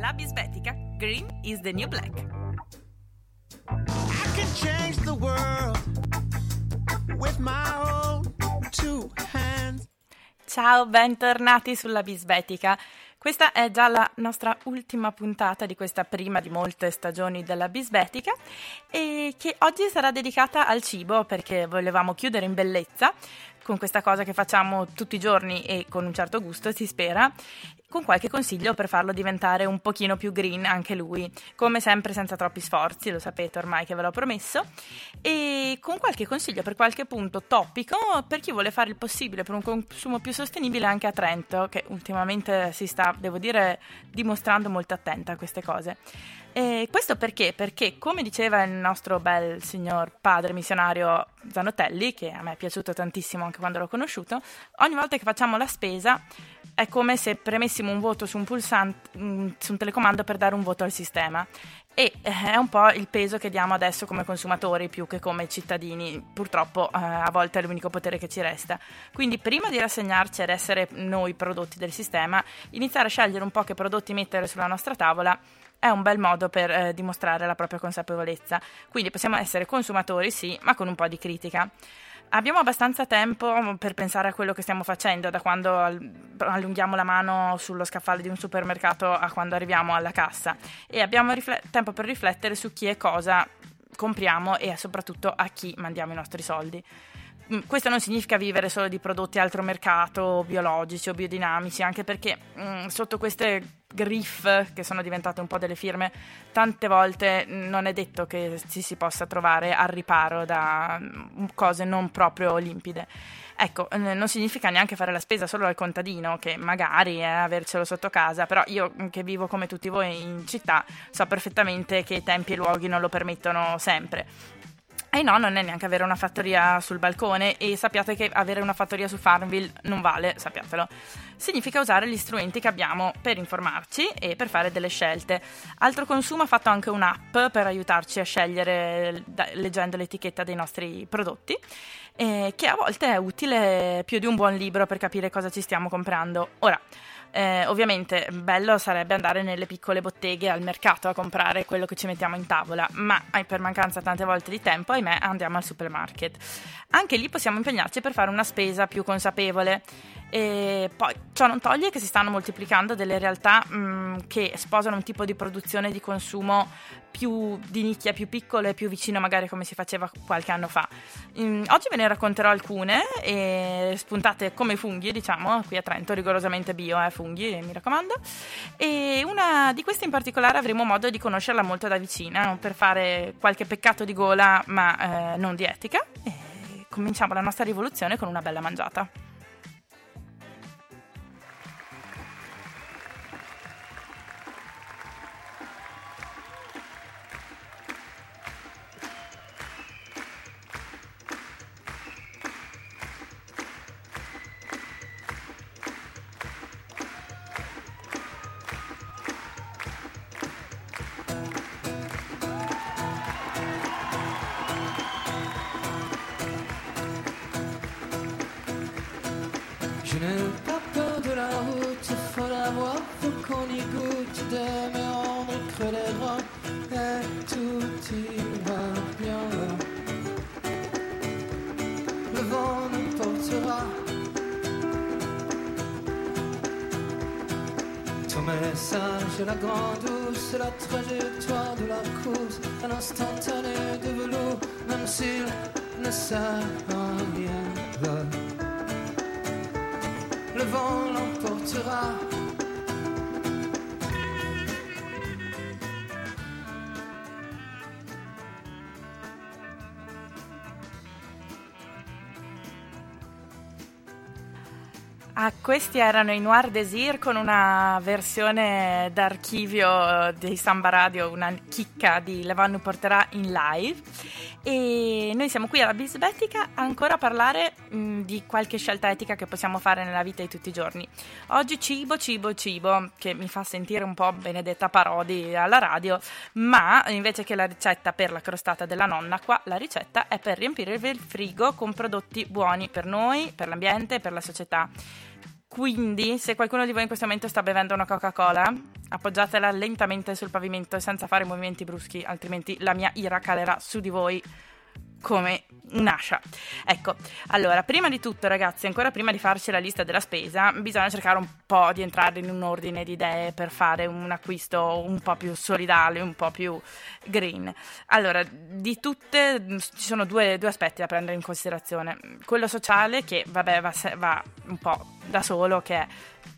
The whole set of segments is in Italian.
La bisbetica Green is the new black. I can change the world with my own two hands. Ciao, bentornati sulla bisbetica. Questa è già la nostra ultima puntata di questa prima di molte stagioni della bisbetica e che oggi sarà dedicata al cibo perché volevamo chiudere in bellezza con questa cosa che facciamo tutti i giorni e con un certo gusto, si spera, con qualche consiglio per farlo diventare un pochino più green anche lui, come sempre senza troppi sforzi, lo sapete ormai che ve l'ho promesso, e con qualche consiglio per qualche punto topico per chi vuole fare il possibile per un consumo più sostenibile anche a Trento, che ultimamente si sta, devo dire, dimostrando molto attenta a queste cose. E questo perché? Perché, come diceva il nostro bel signor padre missionario Zanotelli, che a me è piaciuto tantissimo anche quando l'ho conosciuto, ogni volta che facciamo la spesa è come se premessimo un voto su un pulsante, mm, su un telecomando per dare un voto al sistema. E eh, è un po' il peso che diamo adesso come consumatori più che come cittadini, purtroppo eh, a volte è l'unico potere che ci resta. Quindi prima di rassegnarci ad essere noi prodotti del sistema, iniziare a scegliere un po' che prodotti mettere sulla nostra tavola è un bel modo per eh, dimostrare la propria consapevolezza. Quindi possiamo essere consumatori, sì, ma con un po' di critica. Abbiamo abbastanza tempo per pensare a quello che stiamo facendo, da quando allunghiamo la mano sullo scaffale di un supermercato a quando arriviamo alla cassa e abbiamo rifle- tempo per riflettere su chi e cosa compriamo e soprattutto a chi mandiamo i nostri soldi. Mm, questo non significa vivere solo di prodotti altro mercato, biologici o biodinamici, anche perché mh, mm, sotto queste griff che sono diventate un po' delle firme, tante volte non è detto che ci si possa trovare al riparo da mm, cose non proprio limpide. Ecco, non significa neanche fare la spesa solo al contadino, che magari è avercelo sotto casa, però io che vivo come tutti voi in città so perfettamente che i tempi e i luoghi non lo permettono sempre. E no, non è neanche avere una fattoria sul balcone e sappiate che avere una fattoria su Farmville non vale, sappiatelo. Significa usare gli strumenti che abbiamo per informarci e per fare delle scelte. Altro Consumo ha fatto anche un'app per aiutarci a scegliere leggendo l'etichetta dei nostri prodotti, eh, che a volte è utile più di un buon libro per capire cosa ci stiamo comprando. Ora, eh, ovviamente bello sarebbe andare nelle piccole botteghe al mercato a comprare quello che ci mettiamo in tavola, ma per mancanza tante volte di tempo, ahimè, andiamo al supermarket. Anche lì possiamo impegnarci per fare una spesa più consapevole. E poi ciò non toglie che si stanno moltiplicando delle realtà mh, mm, che sposano un tipo di produzione di consumo più di nicchia, più piccolo e più vicino magari come si faceva qualche anno fa. Mm, oggi ve ne racconterò alcune spuntate come funghi, diciamo, qui a Trento, rigorosamente bio, eh, funghi, mi raccomando. E una di queste in particolare avremo modo di conoscerla molto da vicina per fare qualche peccato di gola, ma eh, non di etica. E cominciamo la nostra rivoluzione con una bella mangiata. Goûte, de me rendre les et tout ira bien. Le vent nous portera. Ton message la grande douce, la trajectoire de la course, un instantané de velours, même s'il ne sert à rien. Le vent l'emportera. Ah, questi erano i Noir Desir con una versione d'archivio di Samba Radio, una chicca di Levan porterà in live. E noi siamo qui alla Bisbetica ancora a parlare mh, di qualche scelta etica che possiamo fare nella vita di tutti i giorni. Oggi cibo, cibo, cibo, che mi fa sentire un po' Benedetta Parodi alla radio, ma invece che la ricetta per la crostata della nonna, qua la ricetta è per riempire il frigo con prodotti buoni per noi, per l'ambiente e per la società. Quindi, se qualcuno di voi in questo momento sta bevendo una Coca-Cola, appoggiatela lentamente sul pavimento senza fare movimenti bruschi, altrimenti la mia ira calerà su di voi come un'ascia. Ecco, allora, prima di tutto, ragazzi, ancora prima di farci la lista della spesa, bisogna cercare un po' di entrare in un ordine di idee per fare un acquisto un po' più solidale, un po' più green. Allora, di tutte ci sono due, due aspetti da prendere in considerazione. Quello sociale, che vabbè, va, va un po' da solo, che è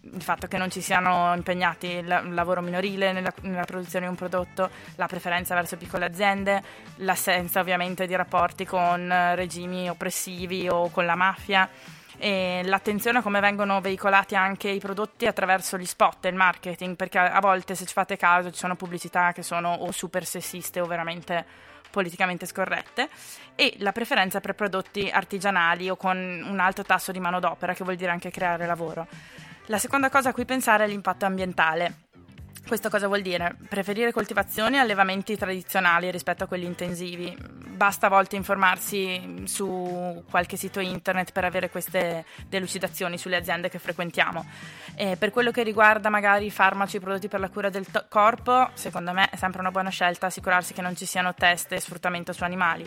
il fatto che non ci siano impegnati il lavoro minorile nella, nella, produzione di un prodotto, la preferenza verso piccole aziende, l'assenza ovviamente di rapporti con regimi oppressivi o con la mafia. E l'attenzione a come vengono veicolati anche i prodotti attraverso gli spot e il marketing, perché a volte, se ci fate caso, ci sono pubblicità che sono o super sessiste o veramente politicamente scorrette, e la preferenza per prodotti artigianali o con un alto tasso di manodopera, che vuol dire anche creare lavoro. La seconda cosa a cui pensare è l'impatto ambientale. Questo cosa vuol dire? Preferire coltivazioni e allevamenti tradizionali rispetto a quelli intensivi. Basta a volte informarsi su qualche sito internet per avere queste delucidazioni sulle aziende che frequentiamo. E per quello che riguarda magari farmaci, prodotti per la cura del to- corpo, secondo me è sempre una buona scelta assicurarsi che non ci siano test e sfruttamento su animali.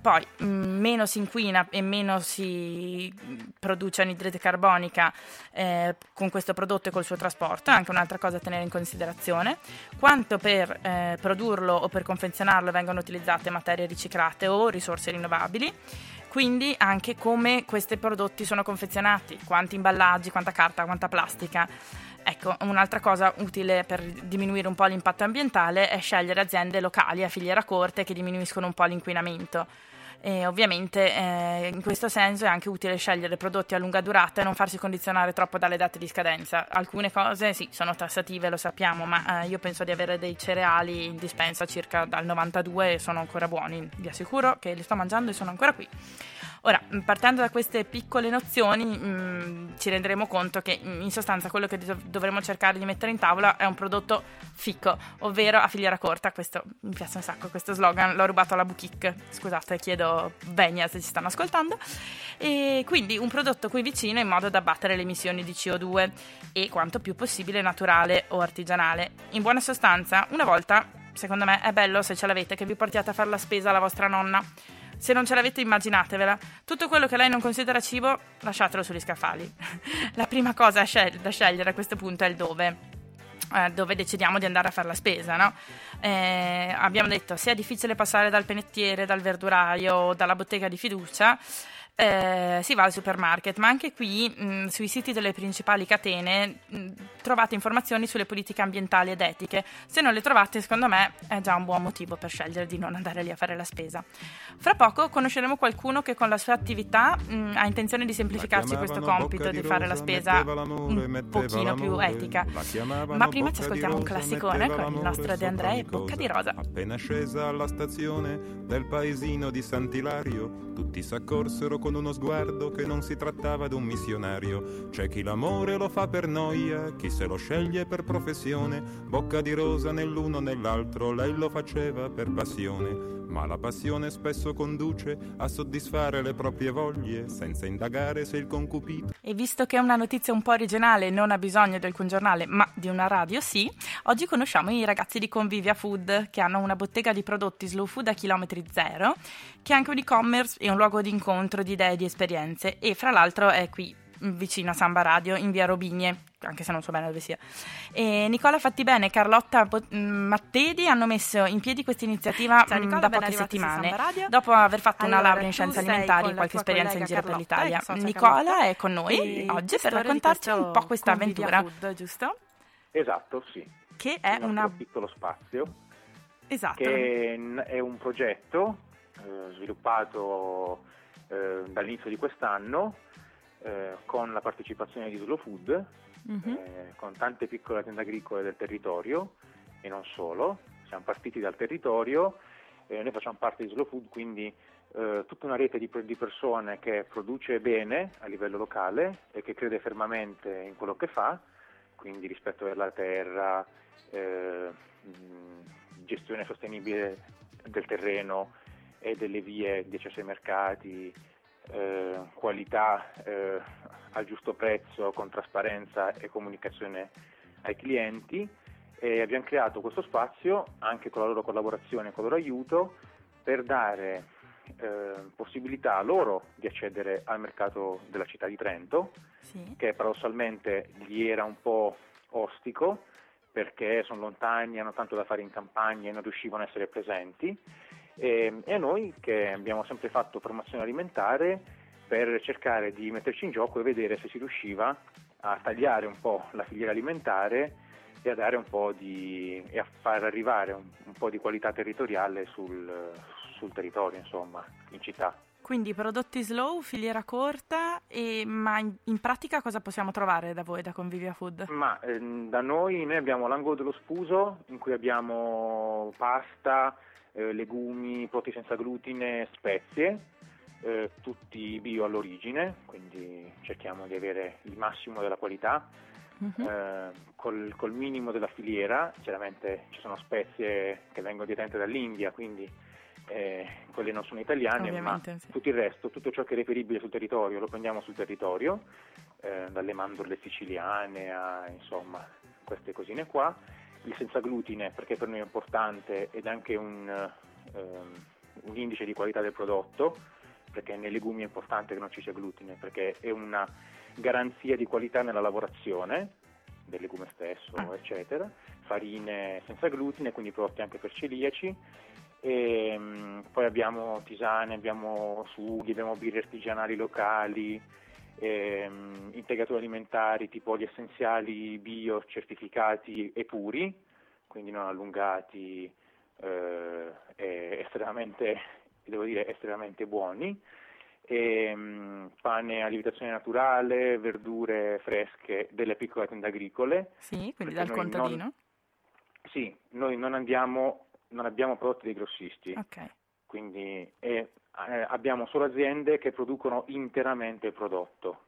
Poi mm, meno si inquina e meno si produce anidride carbonica eh, con questo prodotto e col suo trasporto, è anche un'altra cosa da tenere in considerazione. Quanto per eh, produrlo o per confezionarlo vengono utilizzate materie riciclate o risorse rinnovabili quindi anche come questi prodotti sono confezionati, quanti imballaggi, quanta carta, quanta plastica. Ecco, un'altra cosa utile per diminuire un po' l'impatto ambientale è scegliere aziende locali a filiera corte che diminuiscono un po' l'inquinamento. E ovviamente eh, in questo senso è anche utile scegliere prodotti a lunga durata e non farsi condizionare troppo dalle date di scadenza. Alcune cose sì, sono tassative, lo sappiamo, ma eh, io penso di avere dei cereali in dispensa circa dal 92 e sono ancora buoni. Vi assicuro che li sto mangiando e sono ancora qui. Ora, partendo da queste piccole nozioni, mh, mm, ci renderemo conto che mm, in sostanza quello che dovremo cercare di mettere in tavola è un prodotto ficco, ovvero a filiera corta. Questo mi piace un sacco, questo slogan l'ho rubato alla Boutique. Scusate, chiedo venia se ci stanno ascoltando. E quindi un prodotto qui vicino in modo da abbattere le emissioni di CO2 e quanto più possibile naturale o artigianale. In buona sostanza, una volta, secondo me, è bello se ce l'avete che vi portiate a fare la spesa alla vostra nonna se non ce l'avete, immaginatevela. Tutto quello che lei non considera cibo, lasciatelo sugli scaffali. La prima cosa da scegliere a questo punto è il dove. Eh, dove decidiamo di andare a fare la spesa, no? eh, abbiamo detto se è difficile passare dal penettiere, dal verduraio, dalla bottega di fiducia, eh, si va al supermarket, ma anche qui mh, sui siti delle principali catene mh, trovate informazioni sulle politiche ambientali ed etiche. Se non le trovate, secondo me è già un buon motivo per scegliere di non andare lì a fare la spesa. Fra poco conosceremo qualcuno che con la sua attività mh, ha intenzione di semplificarsi questo compito di, di fare la spesa un pochino più etica. Ma prima ci ascoltiamo un classicone con il nostro De André e Bocca di Rosa. Appena scesa alla stazione del paesino di Sant'Ilario, tutti s'accorsero con con uno sguardo che non si trattava d'un missionario. C'è chi l'amore lo fa per noia, chi se lo sceglie per professione, bocca di rosa nell'uno nell'altro, lei lo faceva per passione. Ma la passione spesso conduce a soddisfare le proprie voglie senza indagare se il concupito. E visto che è una notizia un po' regionale e non ha bisogno di alcun giornale, ma di una radio sì, oggi conosciamo i ragazzi di Convivia Food che hanno una bottega di prodotti slow food a chilometri zero, che è anche un e-commerce e un luogo di incontro di idee e di esperienze e fra l'altro è qui vicino a Samba Radio in via Robigne anche se non so bene dove sia. E Nicola Fattibene e Carlotta mm, Mattedi hanno messo in piedi questa iniziativa Ciao, mm, Nicola, da poche settimane, dopo aver fatto allora, una laurea in scienze alimentari e qualche esperienza in giro Carlotta, per l'Italia. So, Nicola Carlotta. è con noi oggi per raccontarci un po' questa avventura, food, giusto? Esatto, sì. Che è un piccolo spazio. Esatto. Che è un progetto eh, sviluppato eh, dall'inizio di quest'anno eh, con la partecipazione di Slow Food, mm-hmm. eh, con tante piccole aziende agricole del territorio e non solo. Siamo partiti dal territorio, eh, noi facciamo parte di Slow Food, quindi eh, tutta una rete di, di, persone che produce bene a livello locale e che crede fermamente in quello che fa, quindi rispetto della terra, eh, gestione sostenibile del terreno e delle vie di accesso ai mercati, eh, qualità eh, al giusto prezzo, con trasparenza e comunicazione ai clienti e abbiamo creato questo spazio anche con la loro collaborazione e con il loro aiuto per dare eh, possibilità a loro di accedere al mercato della città di Trento, Sì. che paradossalmente gli era un po' ostico perché sono lontani, hanno tanto da fare in campagna e non riuscivano a essere presenti. E, e a noi che abbiamo sempre fatto formazione alimentare per cercare di metterci in gioco e vedere se si riusciva a tagliare un po' la filiera alimentare e a dare un po' di e a far arrivare un, un po' di qualità territoriale sul, sul territorio, insomma, in città. Quindi prodotti slow, filiera corta, e- ma in, in pratica cosa possiamo trovare da voi, da Convivia Food? Ma ehm, da noi, noi abbiamo l'angolo dello spuso in cui abbiamo pasta, eh, legumi, prodotti senza glutine, spezie, eh, tutti bio all'origine, quindi cerchiamo di avere il massimo della qualità, Mhm. eh, col, col minimo della filiera, chiaramente ci sono spezie che vengono direttamente dall'India, quindi eh, quelle non sono italiane, Ovviamente, ma sì. tutto il resto, tutto ciò che è reperibile sul territorio, lo prendiamo sul territorio, eh, dalle mandorle siciliane a insomma queste cosine qua. Il senza glutine perché per noi è importante ed anche un, ehm, un indice di qualità del prodotto, perché nei legumi è importante che non ci sia glutine, perché è una garanzia di qualità nella lavorazione del legume stesso, Ah. eccetera. Farine senza glutine, quindi prodotti anche per celiaci. E, mm, poi abbiamo tisane, abbiamo sughi, abbiamo birre artigianali locali, ehm, integratori alimentari tipo oli essenziali bio certificati e puri, quindi non allungati eh, e estremamente, devo dire, estremamente buoni. E, mm, pane a lievitazione naturale, verdure fresche delle piccole tende agricole. Sì, quindi dal contadino? non- Sì, noi non andiamo, non abbiamo prodotti dei grossisti Ok. Quindi eh, eh, abbiamo solo aziende che producono interamente il prodotto.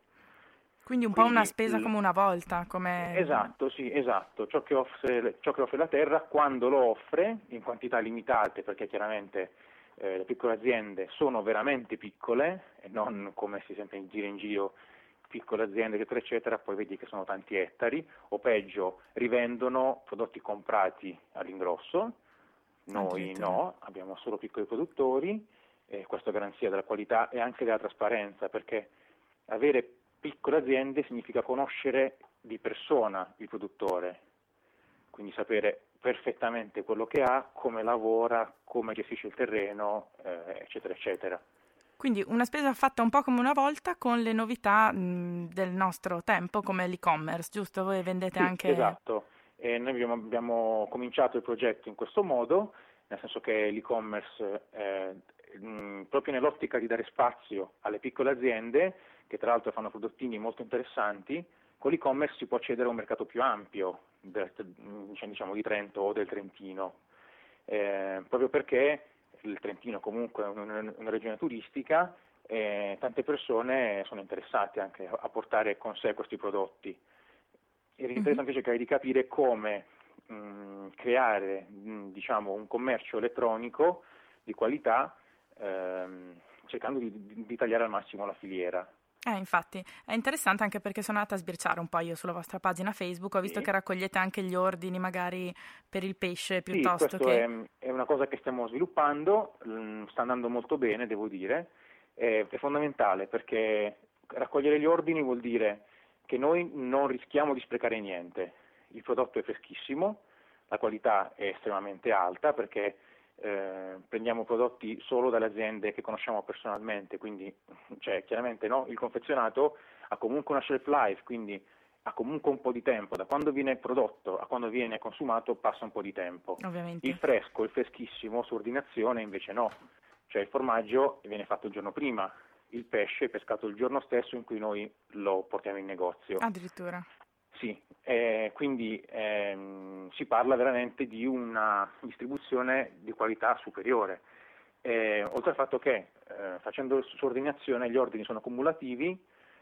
Quindi un po' una Quindi spesa il- come una volta, come... Esatto, sì, esatto. Ciò che, offre, ciò che offre la terra quando lo offre in quantità limitate, perché chiaramente eh, le piccole aziende sono veramente piccole e non come si sente in giro in giro piccole aziende eccetera eccetera, poi vedi che sono tanti ettari o peggio rivendono prodotti comprati all'ingrosso. Noi no, abbiamo solo piccoli produttori e questo garanzia della qualità e anche della trasparenza perché avere piccole aziende significa conoscere di persona il produttore, quindi sapere perfettamente quello che ha, come lavora, come gestisce il terreno, eh, eccetera, eccetera. Quindi una spesa fatta un po' come una volta con le novità mh, del nostro tempo, come l'e-commerce, giusto? Voi vendete Sì, anche... Esatto, e noi abbiamo, abbiamo cominciato il progetto in questo modo, nel senso che l'e-commerce, eh, proprio nell'ottica di dare spazio alle piccole aziende, che tra l'altro fanno prodottini molto interessanti, con l'e-commerce si può accedere a un mercato più ampio, del- diciamo di Trento o del Trentino, eh, proprio perché il Trentino comunque è una, una regione turistica e tante persone sono interessate anche a portare con sé questi prodotti. È interessante cercare di capire come mh, creare mh, diciamo, un commercio elettronico di qualità ehm, cercando di, di- tagliare al massimo la filiera. Eh, infatti, è interessante anche perché sono andata a sbirciare un po' io sulla vostra pagina Facebook, ho visto Sì. che raccogliete anche gli ordini magari per il pesce Sì, piuttosto questo che... è, è una cosa che stiamo sviluppando, mh, sta andando molto bene, devo dire, è, è fondamentale perché raccogliere gli ordini vuol dire che noi non rischiamo di sprecare niente. Il prodotto è freschissimo, la qualità è estremamente alta perché eh, prendiamo prodotti solo dalle aziende che conosciamo personalmente, quindi cioè, chiaramente no, il confezionato ha comunque una shelf life, quindi ha comunque un po' di tempo, da quando viene prodotto a quando viene consumato passa un po' di tempo. Ovviamente. Il fresco, il freschissimo su ordinazione invece no, cioè il formaggio viene fatto il giorno prima, il pesce pescato il giorno stesso in cui noi lo portiamo in negozio. Addirittura. Sì, eh, quindi ehm, si parla veramente di una distribuzione di qualità superiore. Eh, oltre al fatto che eh, facendo su ordinazione gli ordini sono cumulativi,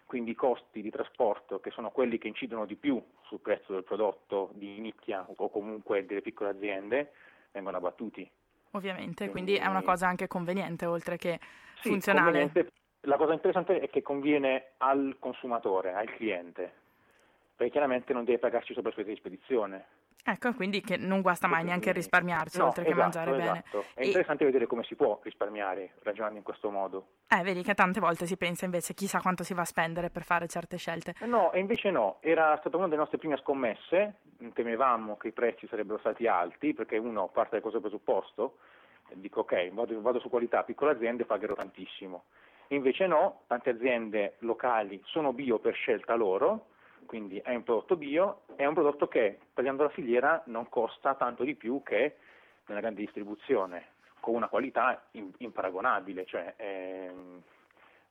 quindi i costi di trasporto, che sono quelli che incidono di più sul prezzo del prodotto di nicchia o comunque delle piccole aziende, vengono abbattuti. Ovviamente, Quindi- quindi è una cosa anche conveniente oltre che Sì, funzionale. conveniente la cosa interessante è che conviene al consumatore, al cliente, perché chiaramente non deve pagarci sopra spese di spedizione. Ecco, quindi che non guasta mai neanche risparmiarci, no, oltre esatto, che mangiare esatto. bene. È E- interessante vedere come si può risparmiare ragionando in questo modo. Eh, vedi che tante volte si pensa invece chissà quanto si va a spendere per fare certe scelte. Eh No, e invece no, era stata una delle nostre prime scommesse, temevamo che i prezzi sarebbero stati alti perché uno parte da questo presupposto, dico ok, vado, vado su qualità, piccole aziende pagherò tantissimo. Invece no, tante aziende locali sono bio per scelta loro, quindi è un prodotto bio, è un prodotto che tagliando la filiera non costa tanto di più che nella grande distribuzione, con una qualità imparagonabile, cioè ehm,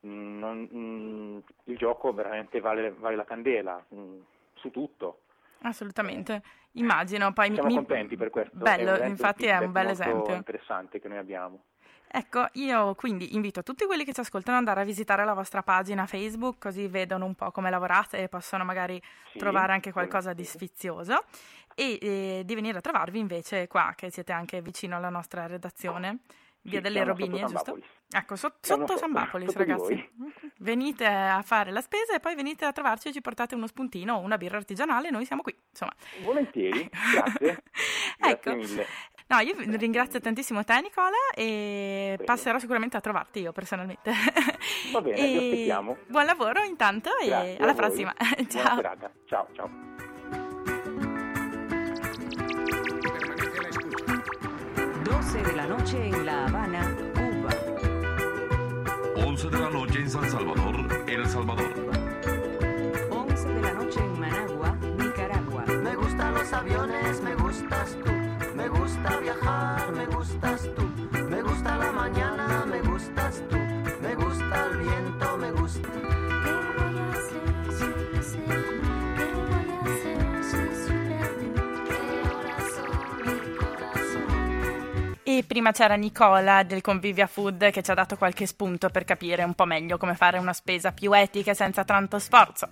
non- mm, il gioco veramente vale, vale la candela mm, su tutto. Assolutamente. Immagino, poi Siamo mi- contenti per questo. Bello, veramente infatti è un bel esempio. interessante che noi abbiamo. Ecco, io quindi invito tutti quelli che ci ascoltano ad andare a visitare la vostra pagina Facebook, così vedono un po' come lavorate e possono magari Sì, trovare anche qualcosa di sfizioso e eh, di venire a trovarvi invece qua, che siete anche vicino alla nostra redazione, via Sì, delle Robinie, giusto? Ecco, so- sotto San Bapolis, ragazzi. Venite a fare la spesa e poi venite a trovarci e ci portate uno spuntino o una birra artigianale, noi siamo qui, insomma. Volentieri, grazie. ecco. Grazie mille. No, io ringrazio tantissimo te Nicola e Bene. passerò sicuramente a trovarti io personalmente. Va bene, vi aspettiamo. Buon lavoro intanto e Grazie a alla prossima. Buona Ciao. serata. Ciao, ciao. 12 de la noche en La Habana, Cuba. 11 de la noche en San Salvador, El Salvador. Prima c'era Nicola del Convivia Food che ci ha dato qualche spunto per capire un po' meglio come fare una spesa più etica senza tanto sforzo.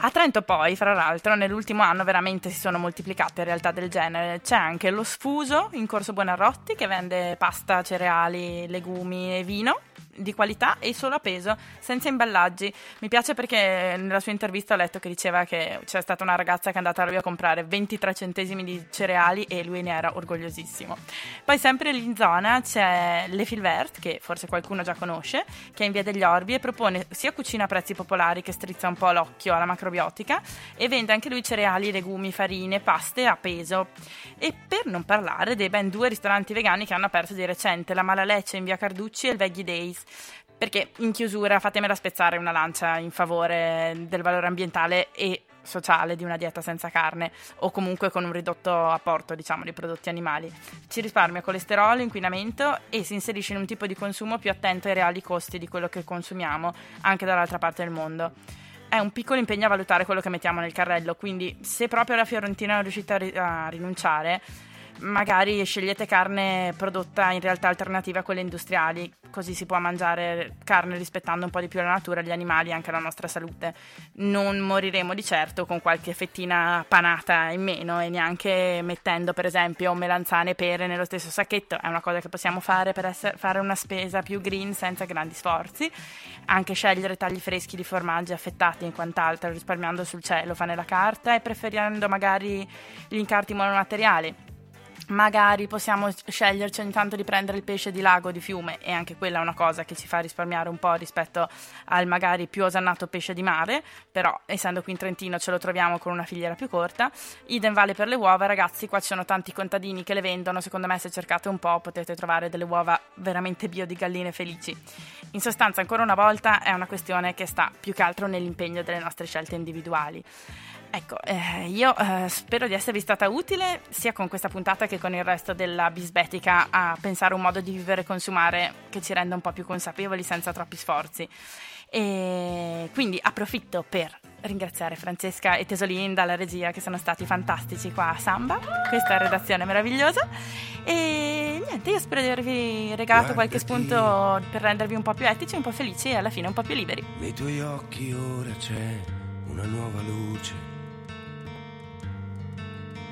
A Trento poi, fra l'altro, nell'ultimo anno veramente si sono moltiplicate realtà del genere. C'è anche lo Sfuso in Corso Buonarrotti che vende pasta, cereali, legumi e vino di qualità e solo a peso, senza imballaggi. Mi piace perché nella sua intervista ho letto che diceva che c'è stata una ragazza che è andata a lui a comprare 23 centesimi di cereali e lui ne era orgogliosissimo. Poi sempre lì in zona c'è Le Filvert, che forse qualcuno già conosce, che è in via degli Orbi e propone sia cucina a prezzi popolari che strizza un po' l'occhio alla macrobiotica e vende anche lui cereali, legumi, farine, paste a peso. E per non parlare dei ben due ristoranti vegani che hanno aperto di recente, la Malalecce in via Carducci e il Veggie Days. Perché in chiusura fatemela spezzare una lancia in favore del valore ambientale e sociale di una dieta senza carne o comunque con un ridotto apporto diciamo di prodotti animali. Ci risparmia colesterolo, inquinamento e si inserisce in un tipo di consumo più attento ai reali costi di quello che consumiamo anche dall'altra parte del mondo. È un piccolo impegno a valutare quello che mettiamo nel carrello, quindi se proprio la Fiorentina non riuscite a, ri- a rinunciare, magari scegliete carne prodotta in realtà alternative a quelle industriali, così si può mangiare carne rispettando un po' di più la natura, gli animali e anche la nostra salute. Non moriremo di certo con qualche fettina panata in meno e neanche mettendo per esempio melanzane e pere nello stesso sacchetto, è una cosa che possiamo fare per essere- fare una spesa più green senza grandi sforzi, anche scegliere tagli freschi di formaggi affettati e quant'altro risparmiando sul cielo, fa nella carta e preferendo magari gli incarti monomateriali. Magari possiamo sceglierci ogni tanto di prendere il pesce di lago o di fiume e anche quella è una cosa che ci fa risparmiare un po' rispetto al magari più osannato pesce di mare, però essendo qui in Trentino ce lo troviamo con una filiera più corta. Idem vale per le uova, ragazzi, qua ci sono tanti contadini che le vendono, secondo me se cercate un po' potete trovare delle uova veramente bio di galline felici. In sostanza, ancora una volta, è una questione che sta più che altro nell'impegno delle nostre scelte individuali. Ecco, eh, io eh, spero di esservi stata utile sia con questa puntata che con il resto della bisbetica a pensare un modo di vivere e consumare che ci renda un po' più consapevoli senza troppi sforzi. E quindi approfitto per ringraziare Francesca e Tesolin dalla regia che sono stati fantastici qua a Samba, questa redazione meravigliosa. E niente, io spero di avervi regalato qualche spunto per rendervi un po' più etici, un po' felici e alla fine un po' più liberi. Nei tuoi occhi ora c'è una nuova luce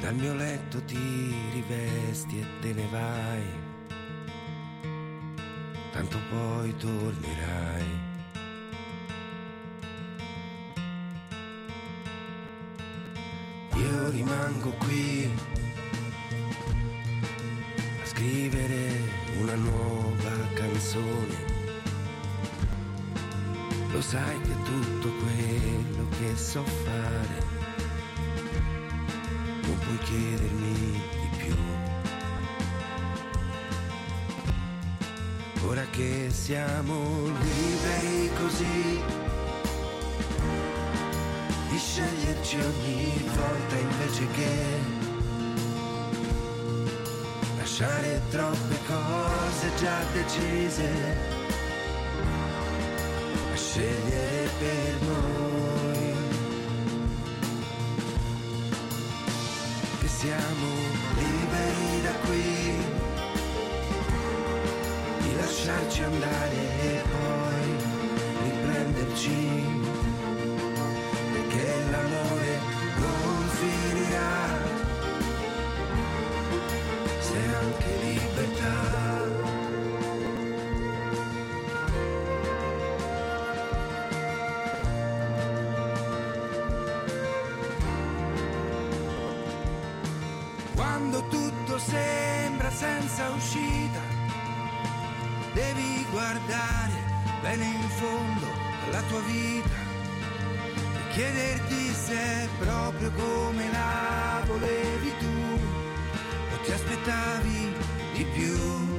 dal mio letto ti rivesti e te ne vai, tanto poi dormirai. Io rimango qui a scrivere una nuova canzone. Lo sai che tutto quello che so fare puoi chiedermi di più. Ora che siamo liberi così di sceglierci ogni volta invece che lasciare troppe cose già decise a scegliere per noi qui di lasciarci andare e poi riprenderci perché l'amore non finirà. Se anche libertà devi guardare bene in fondo alla tua vita e chiederti se è proprio come la volevi tu o ti aspettavi di più.